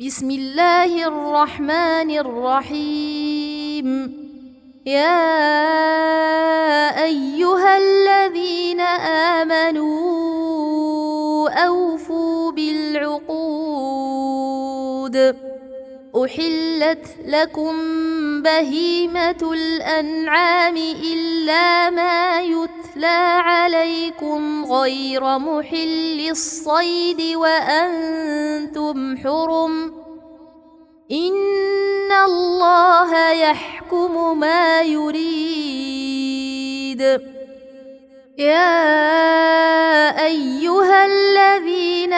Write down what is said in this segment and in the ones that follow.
بسم الله الرحمن الرحيم. يا أيها الذين آمنوا أوفوا بالعقود. أحلت لكم بهيمة الأنعام إلا ما يتلى عليكم غير محل الصيد وأنتم حرم إن الله يحكم ما يريد. يا أيها الذين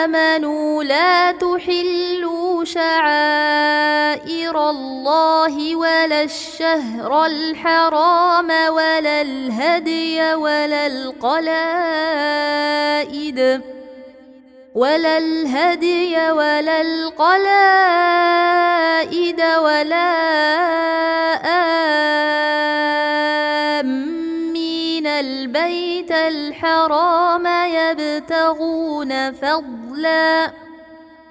آمنوا لا تحلوا شعائر الله ولا الشهر الحرام ولا الهدي ولا القلائد ولا الهدي ولا القلائد ولا آمين. البيت الحرام يبتغون فضلا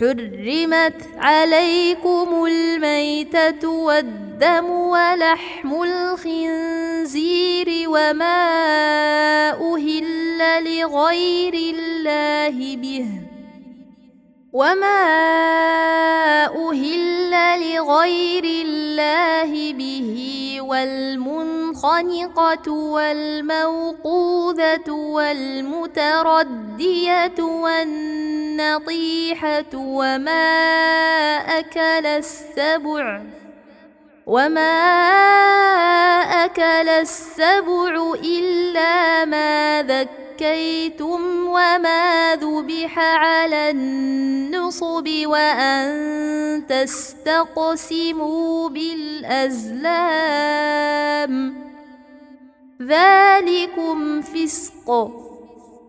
حرمت عليكم الميتة والدم ولحم الخنزير وما أهل لغير الله به وما أهل لغير الله به والمنخنقة والموقوذة والمتردية والنطيحة وما أكل السبع وما أكل السبع إلا ما ذكر زكيتم وما ذبح على النصب وأن تستقسموا بالأزلام. ذلكم فسق.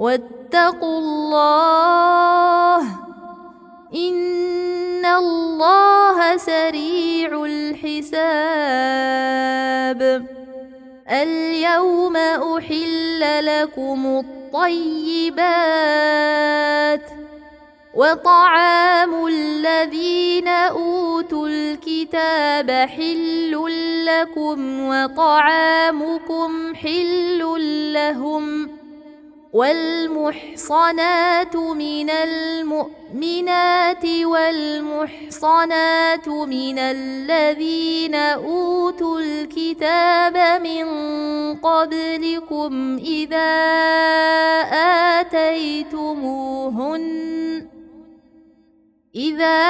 واتقوا الله إن الله سريع الحساب. اليوم أحل لكم الطيبات وطعام الذين أوتوا الكتاب حل لكم وطعامكم حل لهم والمحصنات من المؤمنات والمحصنات من الذين أوتوا الكتاب من قبلكم إذا آتيتموهن إذا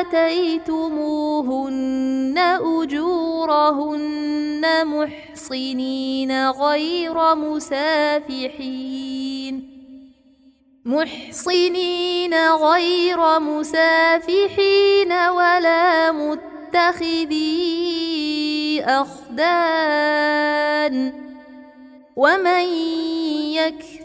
آتيتموهن أجورهن محصنات محصنين غير مسافحين. محصنين غير مسافحين ولا متخذي أخدان. ومن يكفر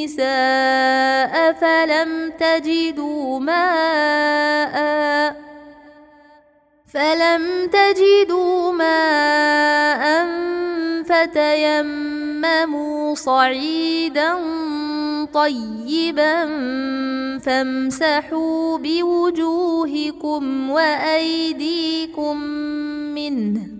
النساء فلم تجدوا ماءً فلم تجدوا ماء فتيمموا صعيدا طيبا فامسحوا بوجوهكم وأيديكم منه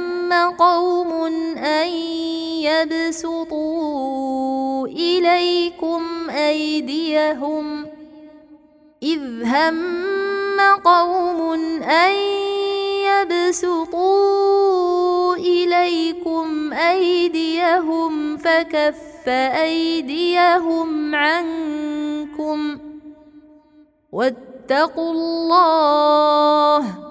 قوم أن يبسطوا إليكم أيديهم إذ هم قوم أن يبسطوا إليكم أيديهم فكف أيديهم عنكم واتقوا الله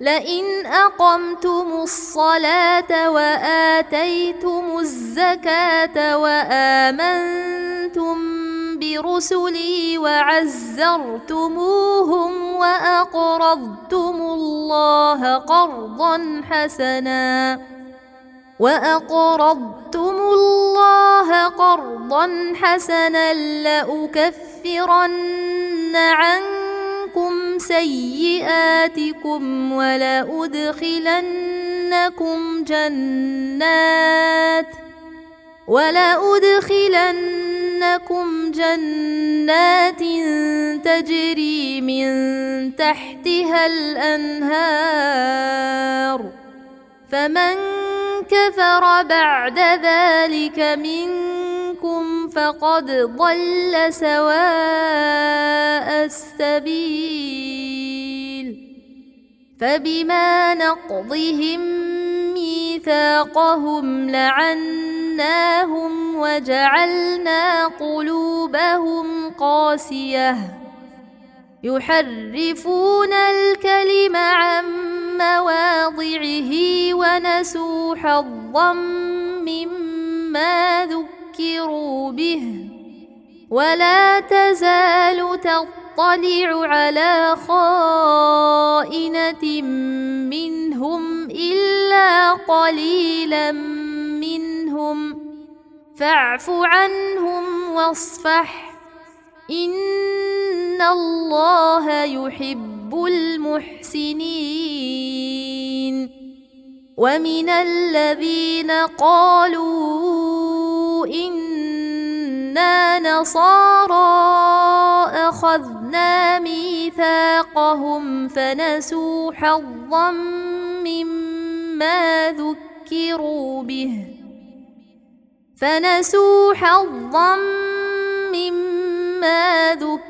لئن أقمتم الصلاة وآتيتم الزكاة وآمنتم برسلي وعزرتموهم وأقرضتم الله قرضا حسنا وأقرضتم الله قرضا حسنا لأكفرن عنكم سيئاتكم ولأدخلنكم جنات ولأدخلنكم جنات تجري من تحتها الأنهار فمن كفر بعد ذلك منكم فقد ضل سواء السبيل فبما نقضهم ميثاقهم لعناهم وجعلنا قلوبهم قاسيه يحرفون الكلم عن مواضعه ونسوا حظا مما ذكروا به ولا تزال تطلع على خائنه منهم الا قليلا منهم فاعف عنهم واصفح ان الله يحب المحسنين ومن الذين قالوا أنا نصارى اخذنا ميثاقهم فنسوا حظا مما ذكروا به فنسوا حظا مما ذكروا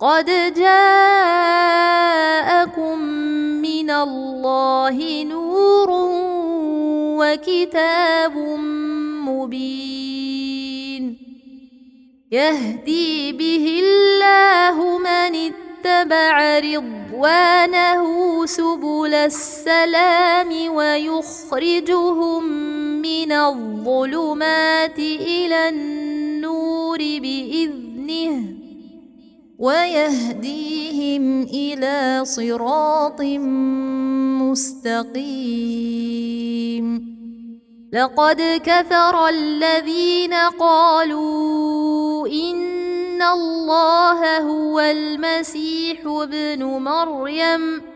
قد جاءكم من الله نور وكتاب مبين يهدي به الله من اتبع رضوانه سبل السلام ويخرجهم من الظلمات إلى النور باذنه ويهديهم إلى صراط مستقيم. لقد كفر الذين قالوا إن الله هو المسيح ابن مريم.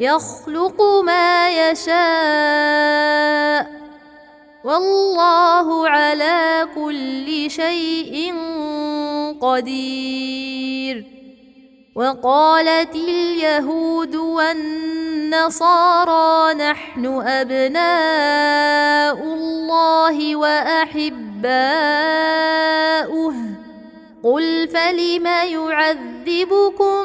يخلق ما يشاء والله على كل شيء قدير. وقالت اليهود والنصارى نحن أبناء الله وأحباؤه. قل فلم يعذبكم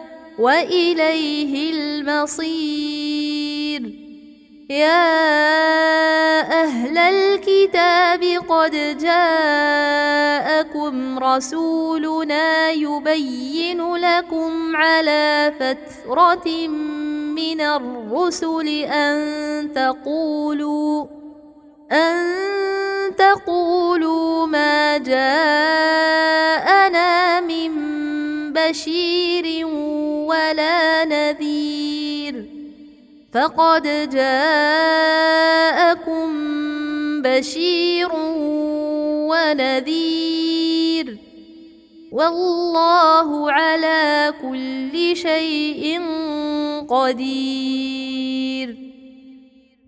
وإليه المصير. يا أهل الكتاب قد جاءكم رسولنا يبين لكم على فترة من الرسل أن تقولوا أن تقولوا ما جاءنا من بشير ولا نذير فقد جاءكم بشير ونذير والله على كل شيء قدير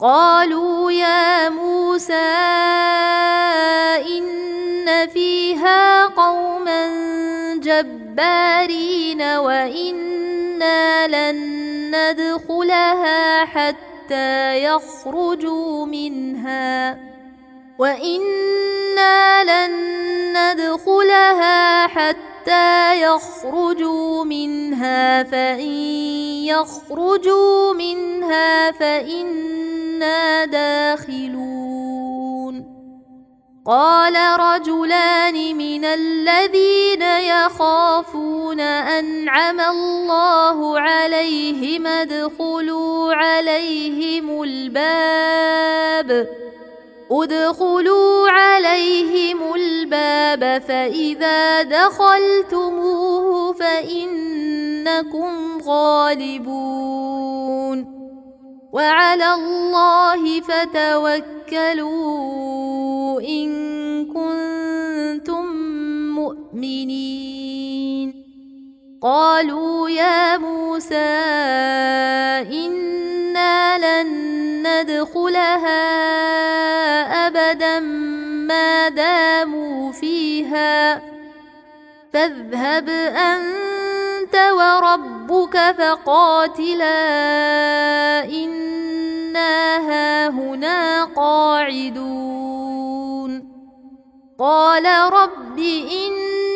قالوا يا موسى إن فيها قوما جبارين وإنا لن ندخلها حتى يخرجوا منها. وأنا لن ندخلها حتى يخرجوا منها فان يخرجوا منها فانا داخلون قال رجلان من الذين يخافون انعم الله عليهم ادخلوا عليهم الباب ادخلوا عليهم الباب فإذا دخلتموه فإنكم غالبون. وعلى الله فتوكلوا إن كنتم مؤمنين. قالوا يا موسى إنا لن ندخلها أبدا ما داموا فيها. فاذهب أنت وربك فقاتلا إنا هاهنا قاعدون. قال رب اني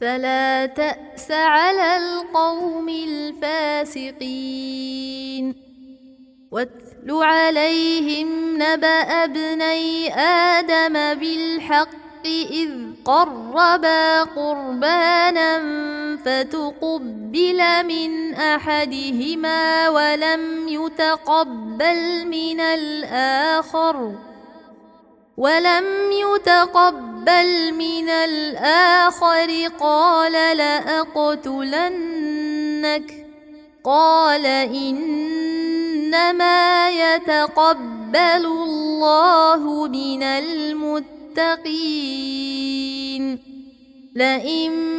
فلا تأس على القوم الفاسقين. واتل عليهم نبأ ابني آدم بالحق إذ قربا قربانا فتقبل من أحدهما ولم يتقبل من الآخر. ولم يتقبل من الآخر قال لأقتلنك قال إنما يتقبل الله من المتقين لئن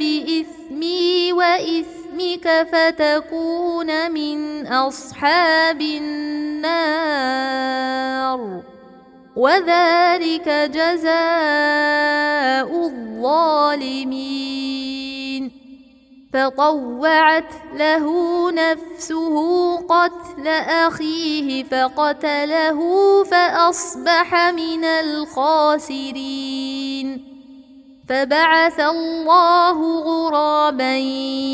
بإثمي وإثمك فتكون من أصحاب النار. وذلك جزاء الظالمين. فطوعت له نفسه قتل أخيه فقتله فأصبح من الخاسرين. فبعث الله غرابا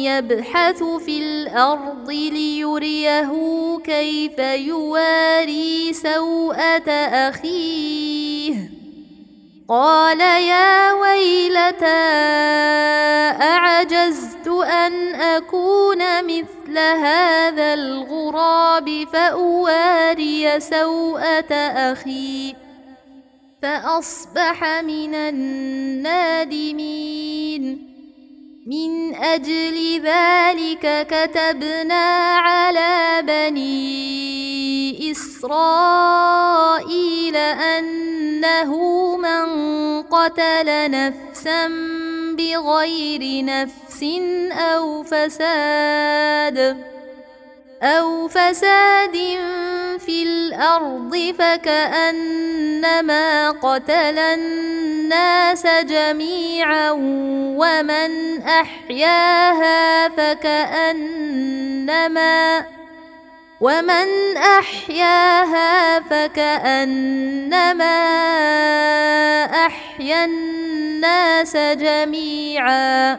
يبحث في الأرض ليريه كيف يواري سوءة أخيه. قال يا ويلتى أعجزت أن أكون مثل هذا الغراب فأواري سوءة أخي؟ فأصبح من النادمين. من أجل ذلك كتبنا على بني إسرائيل أنه من قتل نفسا بغير نفس أو فساد أو فساد في الأرض فكأنما قتل الناس جميعا ومن أحياها فكأنما ومن أحياها فكأنما أحيا الناس جميعا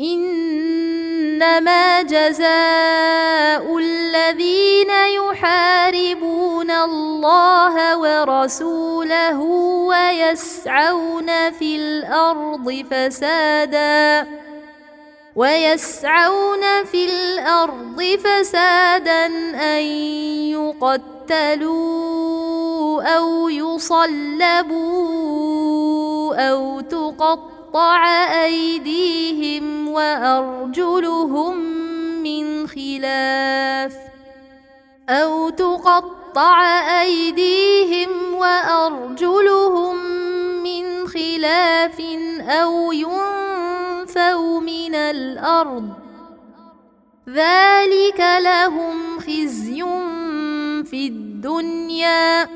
إنما جزاء الذين يحاربون الله ورسوله ويسعون في الأرض فسادا ويسعون في الأرض فسادا أن يقتلوا أو يصلبوا أو تقطعوا أيديهم وأرجلهم من خلاف أو تقطع أيديهم وأرجلهم من خلاف أو ينفوا من الأرض ذلك لهم خزي في الدنيا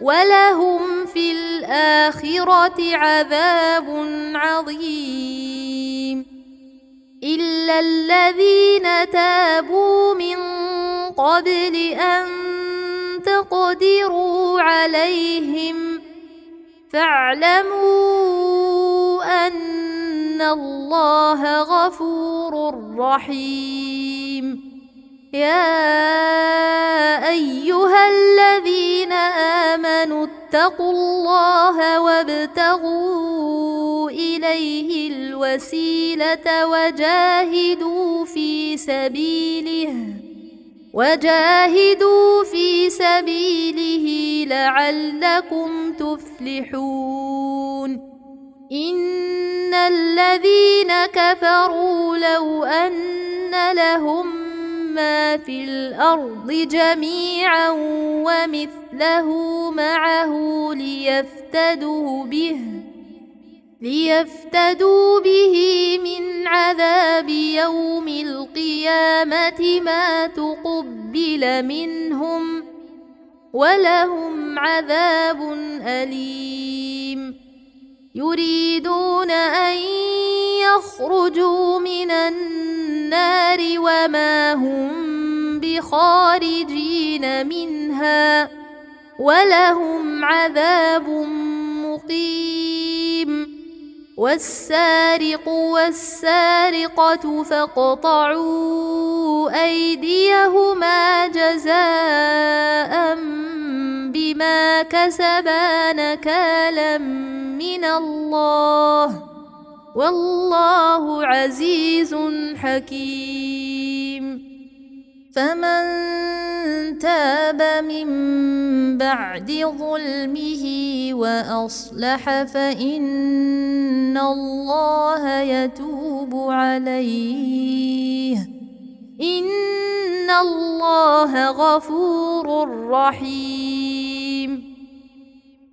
ولهم في الآخرة عذاب عظيم. إلا الذين تابوا من قبل أن تقدروا عليهم فاعلموا أن الله غفور رحيم. يا أيها الذين آمنوا اتقوا الله وابتغوا إليه الوسيلة وجاهدوا في سبيله وجاهدوا في سبيله لعلكم تفلحون. إن الذين كفروا لو أن لهم ما في الأرض جميعا ومثله معه ليفتدوا به ليفتدوا به من عذاب يوم القيامة ما تقبل منهم ولهم عذاب أليم. يريدون أن يخرجوا من النار وما هم بخارجين منها ولهم عذاب مقيم والسارق والسارقة فاقطعوا أيديهما جزاء بما كسبا نكالا من الله والله عزيز حكيم. فمن تاب من بعد ظلمه وأصلح فإن الله يتوب عليه. إن الله غفور رحيم.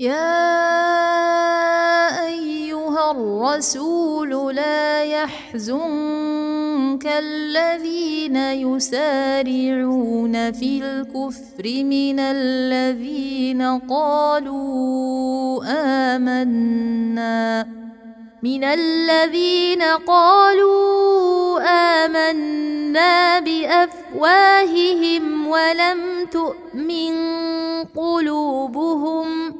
يا أيها الرسول لا يحزنك الذين يسارعون في الكفر من الذين قالوا آمنا من الذين قالوا آمنا بأفواههم ولم تؤمن قلوبهم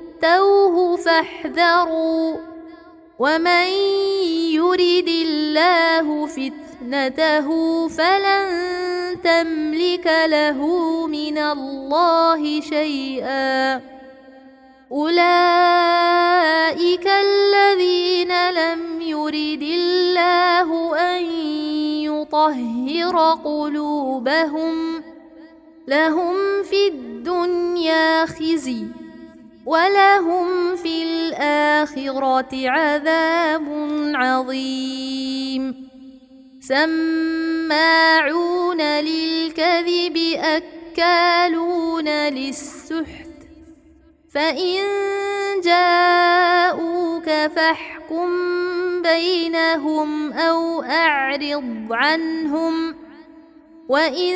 فأتوه فاحذروا. ومن يرد الله فتنته فلن تملك له من الله شيئا. أولئك الذين لم يرد الله أن يطهر قلوبهم. لهم في الدنيا خزي. ولهم في الآخرة عذاب عظيم. سماعون للكذب أكالون للسحت. فإن جاءوك فاحكم بينهم أو أعرض عنهم. وإن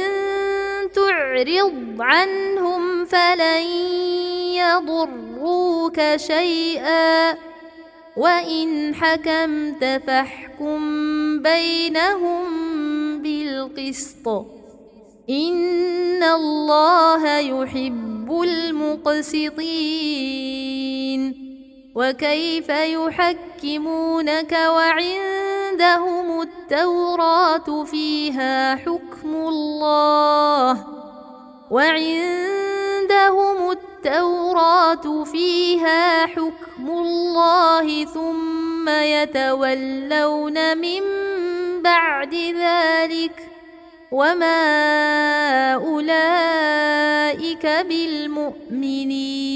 تعرض عنهم فلن يضروك شيئا وإن حكمت فاحكم بينهم بالقسط إن الله يحب المقسطين وكيف يحكمونك وعندهم التوراة فيها حكم الله وعندهم التوراة فيها حكم الله ثم يتولون من بعد ذلك وما أولئك بالمؤمنين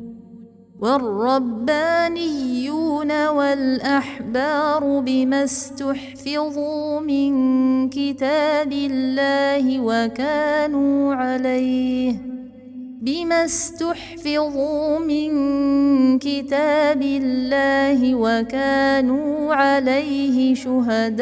والربانيون والأحبار بما استحفظوا من كتاب الله وكانوا عليه بما استحفظوا من كتاب الله وكانوا عليه شهداء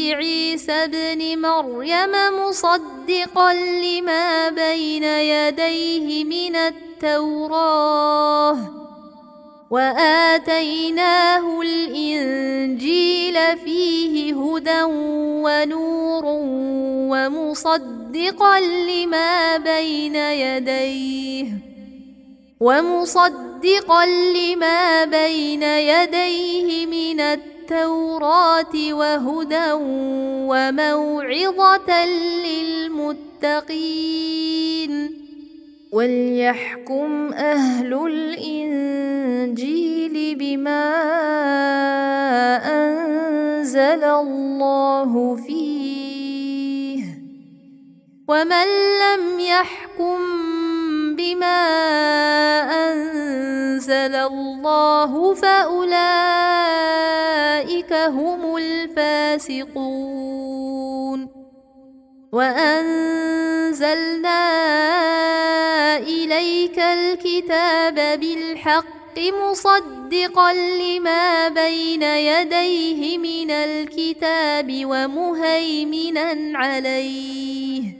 بعيسى ابن مريم مصدقا لما بين يديه من التوراه وآتيناه الإنجيل فيه هدى ونور ومصدقا لما بين يديه ومصدقا لما بين يديه من التوراه وهدى وموعظة للمتقين وليحكم أهل الإنجيل بما أنزل الله فيه ومن لم يحكم بما أنزل الله فأولئك هم الفاسقون. وأنزلنا إليك الكتاب بالحق مصدقا لما بين يديه من الكتاب ومهيمنا عليه.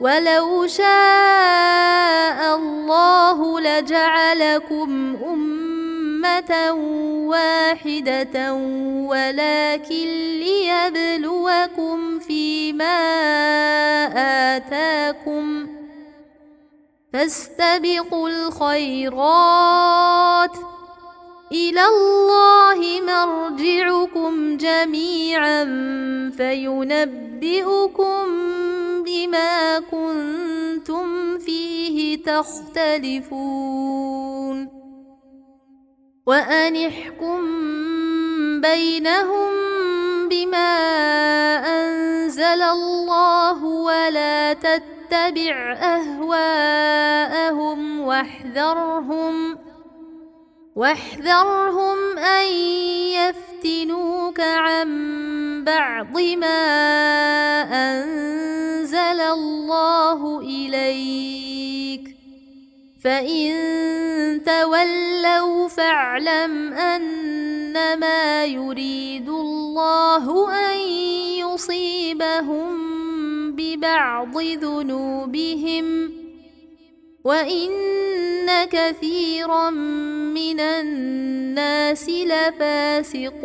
ولو شاء الله لجعلكم أمة أمة واحدة ولكن ليبلوكم فيما آتاكم فاستبقوا الخيرات إلى الله مرجعكم جميعا فينبئكم بما كنتم فيه تختلفون وأن احكم بينهم بما أنزل الله ولا تتبع أهواءهم واحذرهم واحذرهم أن يفتنوك عن بعض ما أنزل الله إليك. فإن تولوا فاعلم أنما يريد الله أن يصيبهم ببعض ذنوبهم. وإن كثيرا من الناس لفاسقون.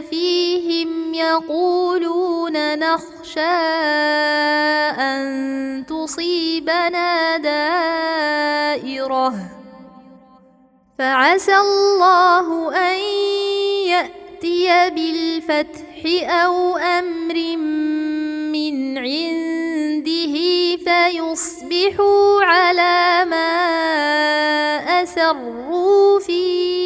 فيهم يقولون نخشى أن تصيبنا دائرة. فعسى الله أن يأتي بالفتح أو أمر من عنده فيصبحوا على ما أسروا في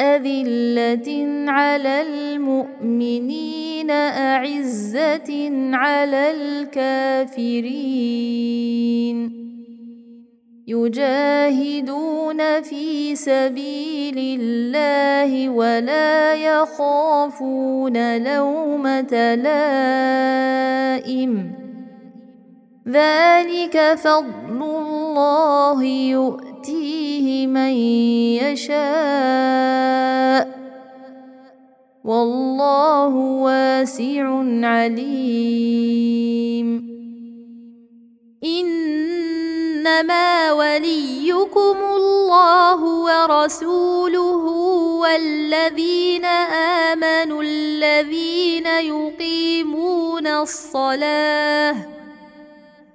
أذلة على المؤمنين أعزة على الكافرين. يجاهدون في سبيل الله ولا يخافون لومة لائم. ذلك فضل الله يؤتيه من يشاء. والله واسع عليم. إنما وليكم الله ورسوله والذين آمنوا الذين يقيمون الصلاة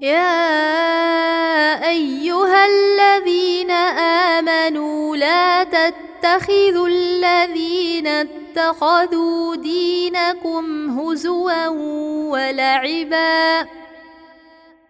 يا أيها الذين آمنوا لا تتخذوا الذين اتخذوا دينكم هزوا ولعبا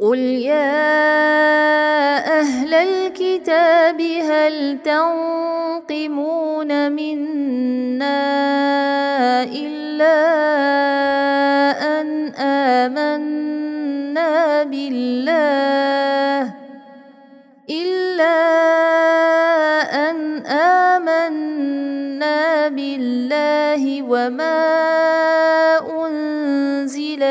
قل يا أهل الكتاب هل تنقمون منا الا ان امنا بالله الا ان امنا بالله وما انزل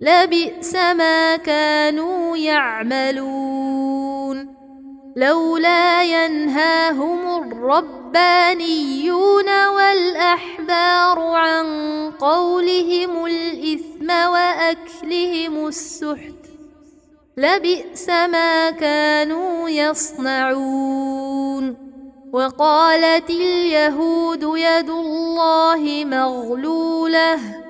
لبئس ما كانوا يعملون. لولا ينهاهم الربانيون والأحبار عن قولهم الإثم وأكلهم السحت لبئس ما كانوا يصنعون. وقالت اليهود يد الله مغلولة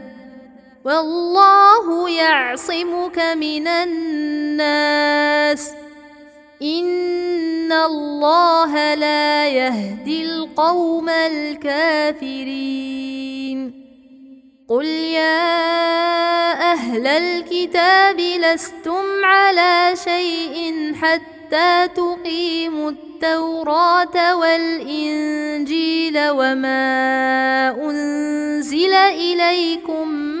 والله يعصمك من الناس. إن الله لا يهدي القوم الكافرين. قل يا أهل الكتاب لستم على شيء حتى تقيموا التوراة والإنجيل وما أنزل إليكم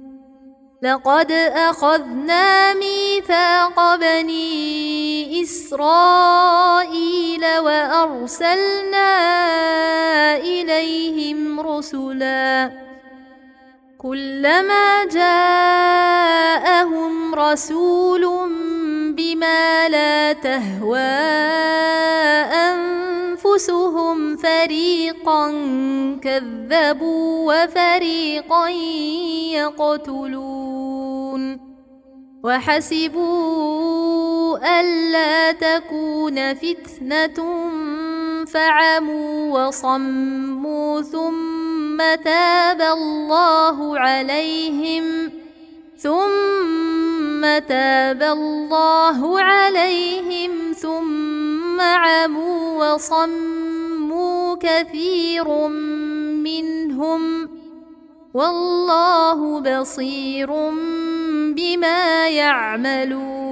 لقد أخذنا ميثاق بني إسرائيل وأرسلنا إليهم رسلا كلما جاءهم رسول بما لا تهوى أنفسهم فريقا كذبوا وفريقا يقتلون وحسبوا ألا تكون فتنة فعموا وصموا ثم تاب الله عليهم ثم تاب الله عليهم ثم عموا وصموا كثير منهم والله بصير بما يعملون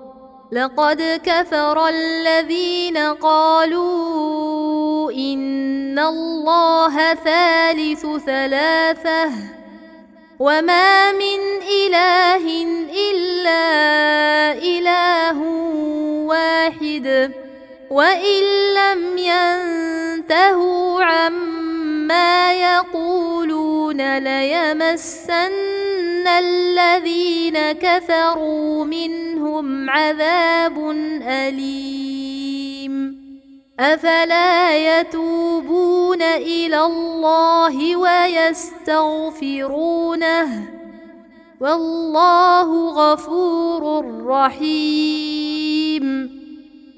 لقد كفر الذين قالوا إن الله ثالث ثلاثة وما من إله إلا إله واحد وإن لم ينتهوا عما يقولون ليمسن الذين كفروا منهم عذاب أليم. أفلا يتوبون إلى الله ويستغفرونه؟ والله غفور رحيم.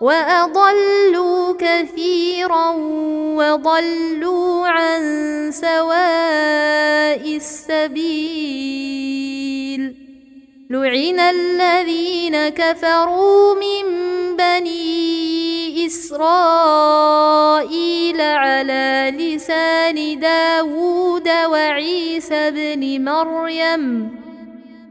وأضلوا كثيرا وضلوا عن سواء السبيل لعن الذين كفروا من بني إسرائيل على لسان داود وعيسى بن مريم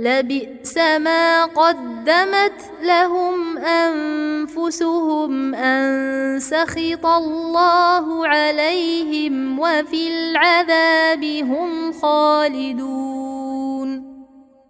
لبئس ما قدمت لهم انفسهم ان سخط الله عليهم وفي العذاب هم خالدون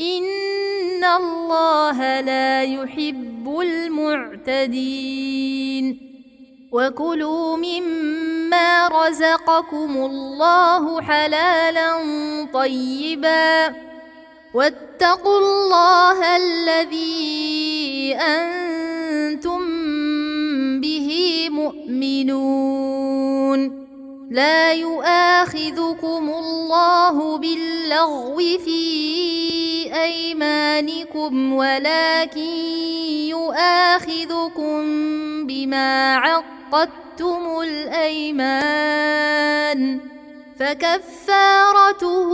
ان الله لا يحب المعتدين وكلوا مما رزقكم الله حلالا طيبا واتقوا الله الذي أنتم به مؤمنون لا يؤاخذكم الله باللغو في أيمانكم ولكن يؤاخذكم بما عقدتم الأيمان فكفارته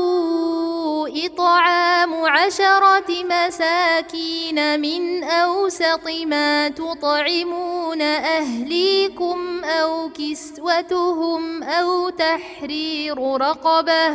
إطعام عشرة مساكين من أوسط ما تطعمون أهليكم أو كسوتهم أو تحرير رقبة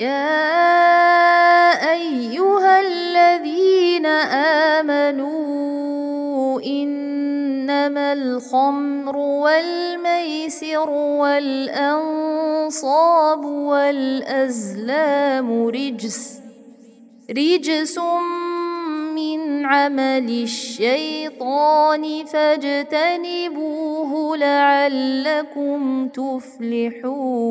يا أيها الذين آمنوا إن إنما الخمر والميسر والأنصاب والأزلام رجس رجس من عمل الشيطان فاجتنبوه لعلكم تفلحون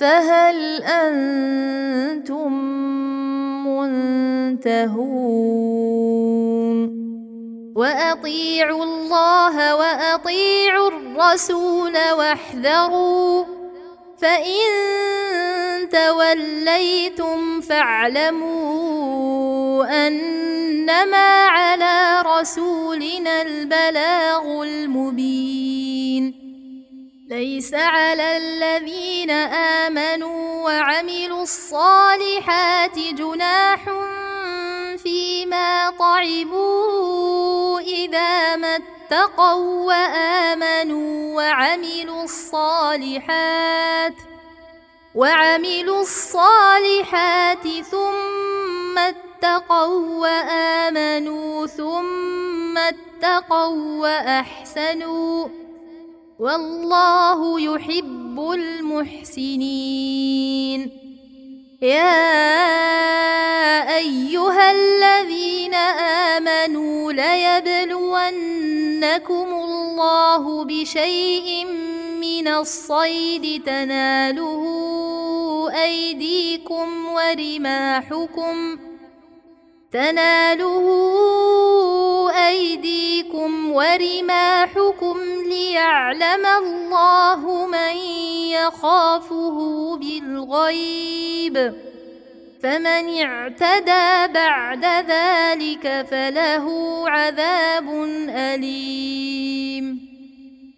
فهل أنتم منتهون؟ وأطيعوا الله وأطيعوا الرسول واحذروا فإن توليتم فاعلموا أنما على رسولنا البلاغ المبين. ليس على الذين آمنوا وعملوا الصالحات جناح فيما طعموا إذا ما اتقوا وآمنوا وعملوا الصالحات وعملوا الصالحات ثم اتقوا وآمنوا ثم اتقوا وأحسنوا والله يحب المحسنين. يا أيها الذين آمنوا ليبلونكم الله بشيء من الصيد تناله أيديكم ورماحكم تناله أيديكم ورماحكم ليعلم الله من يخافه بالغيب. فمن اعتدى بعد ذلك فله عذاب أليم.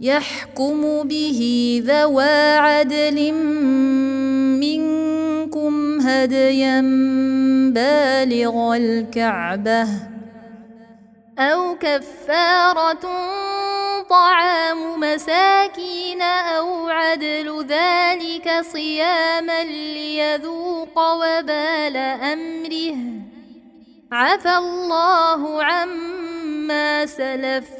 يحكم به ذوى عدل منكم هديا بالغ الكعبة أو كفارة طعام مساكين أو عدل ذلك صياما ليذوق وبال أمره. عفى الله عما سلف.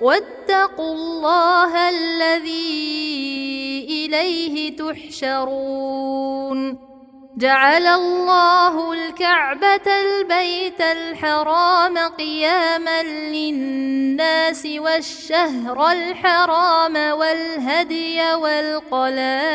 واتقوا الله الذي إليه تحشرون. جعل الله الكعبة البيت الحرام قياما للناس والشهر الحرام والهدي والقلائد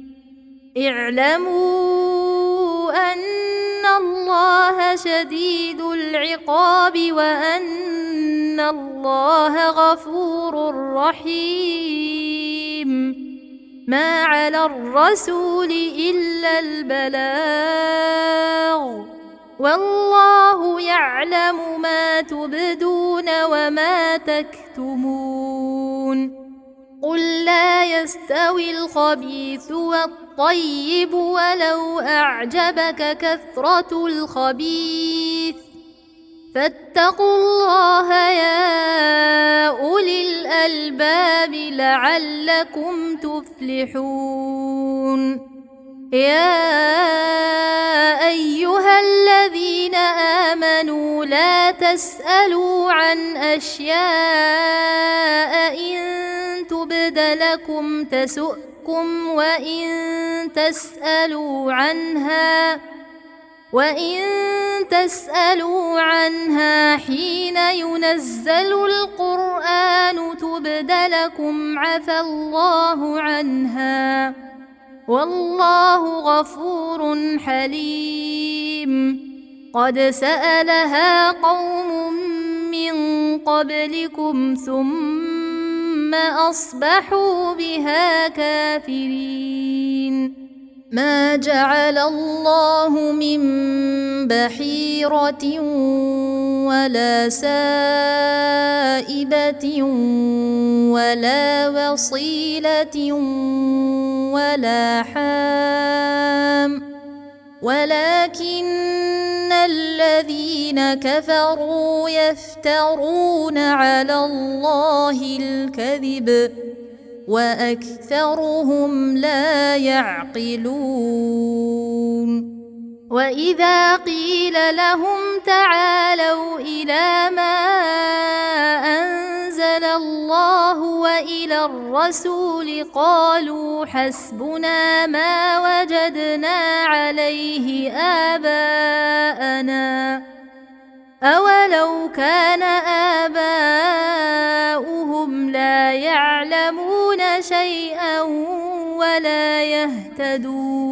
اعلموا أن الله شديد العقاب وأن الله غفور رحيم. ما على الرسول إلا البلاغ. والله يعلم ما تبدون وما تكتمون. قل لا يستوي الخبيث والطيب ولو أعجبك كثرة الخبيث. فاتقوا الله يا أولي الألباب لعلكم تفلحون. يا أيها الذين آمنوا لا تسألوا عن أشياء إن تبد لكم تسؤكم وإن تسألوا عنها وإن تسألوا عنها حين ينزل القرآن تبد لكم الله عنها والله غفور حليم قد سألها قوم من قبلكم ثم أصبحوا بها كافرين. ما جعل الله من بحيرة ولا سائبة ولا وصيلة ولا حام. ولكن الذين كفروا يفترون على الله الكذب وأكثرهم لا يعقلون. وإذا قيل لهم تعالوا إلى ما أنزل الله وإلى الرسول قالوا حسبنا ما وجدنا عليه آباءنا أولو كان آباؤهم لا يعلمون شيئا ولا يهتدون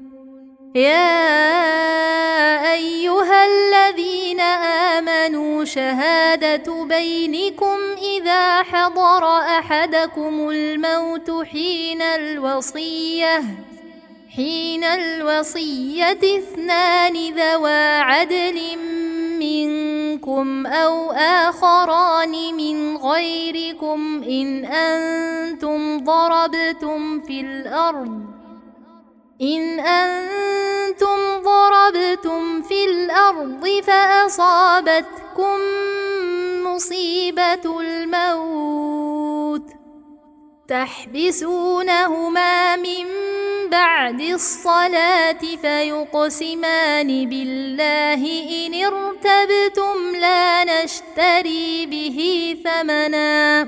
يا أيها الذين آمنوا شهادة بينكم إذا حضر أحدكم الموت حين الوصية حين الوصية اثنان ذوا عدل منكم أو آخران من غيركم إن أنتم ضربتم في الأرض. إن أنتم ضربتم في الأرض فأصابتكم مصيبة الموت تحبسونهما من بعد الصلاة فيقسمان بالله إن ارتبتم لا نشتري به ثمنا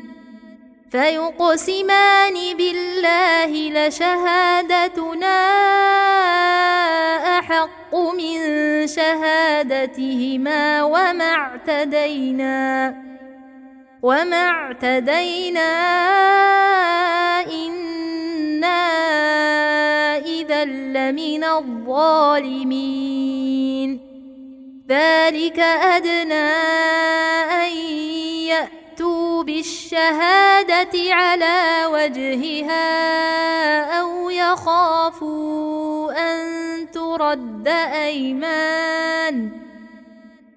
فيقسمان بالله لشهادتنا أحق من شهادتهما وما اعتدينا وما اعتدينا إنا إذا لمن الظالمين. ذلك أدنى أن يأتوا بالشهادة على وجهها أو يخافوا أن ترد أيمان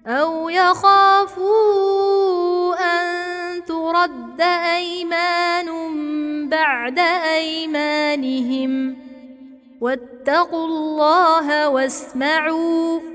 أو يخافوا أن ترد أيمان بعد أيمانهم واتقوا الله واسمعوا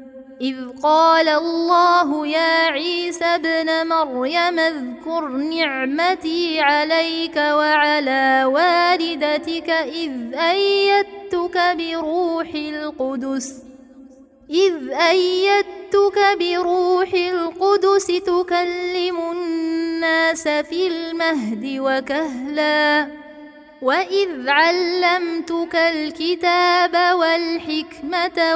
إذ قال الله يا عيسى ابن مريم اذكر نعمتي عليك وعلى والدتك إذ أيدتك بروح القدس إذ أيدتك بروح القدس تكلم الناس في المهد وكهلاً وإذ علمتك الكتاب والحكمة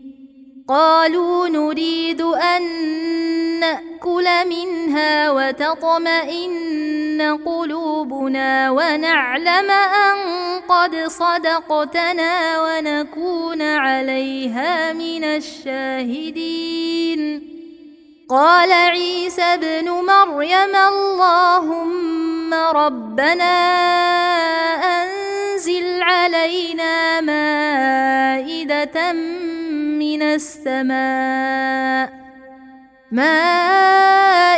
قالوا نريد أن نأكل منها وتطمئن قلوبنا ونعلم أن قد صدقتنا ونكون عليها من الشاهدين. قال عيسى ابن مريم اللهم ربنا أنزل علينا مائدة من السماء مائدة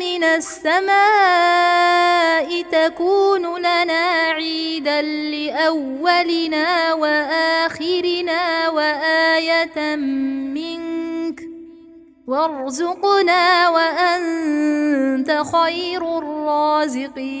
من السماء تكون لنا عيدا لأولنا وآخرنا وآية منك وارزقنا وأنت خير الرازقين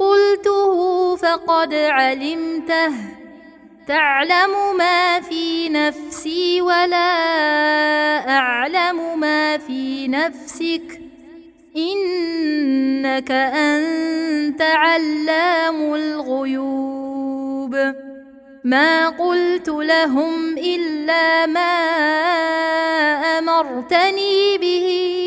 قلته فقد علمته. تعلم ما في نفسي ولا أعلم ما في نفسك. إنك أنت علام الغيوب. ما قلت لهم إلا ما أمرتني به.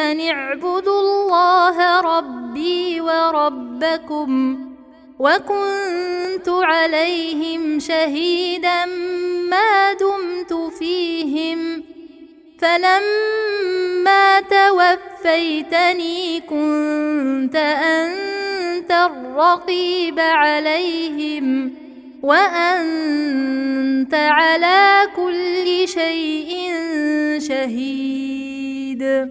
ان اعبدوا الله ربي وربكم وكنت عليهم شهيدا ما دمت فيهم فلما توفيتني كنت انت الرقيب عليهم وانت على كل شيء شهيد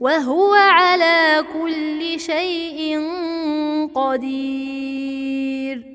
وهو على كل شيء قدير.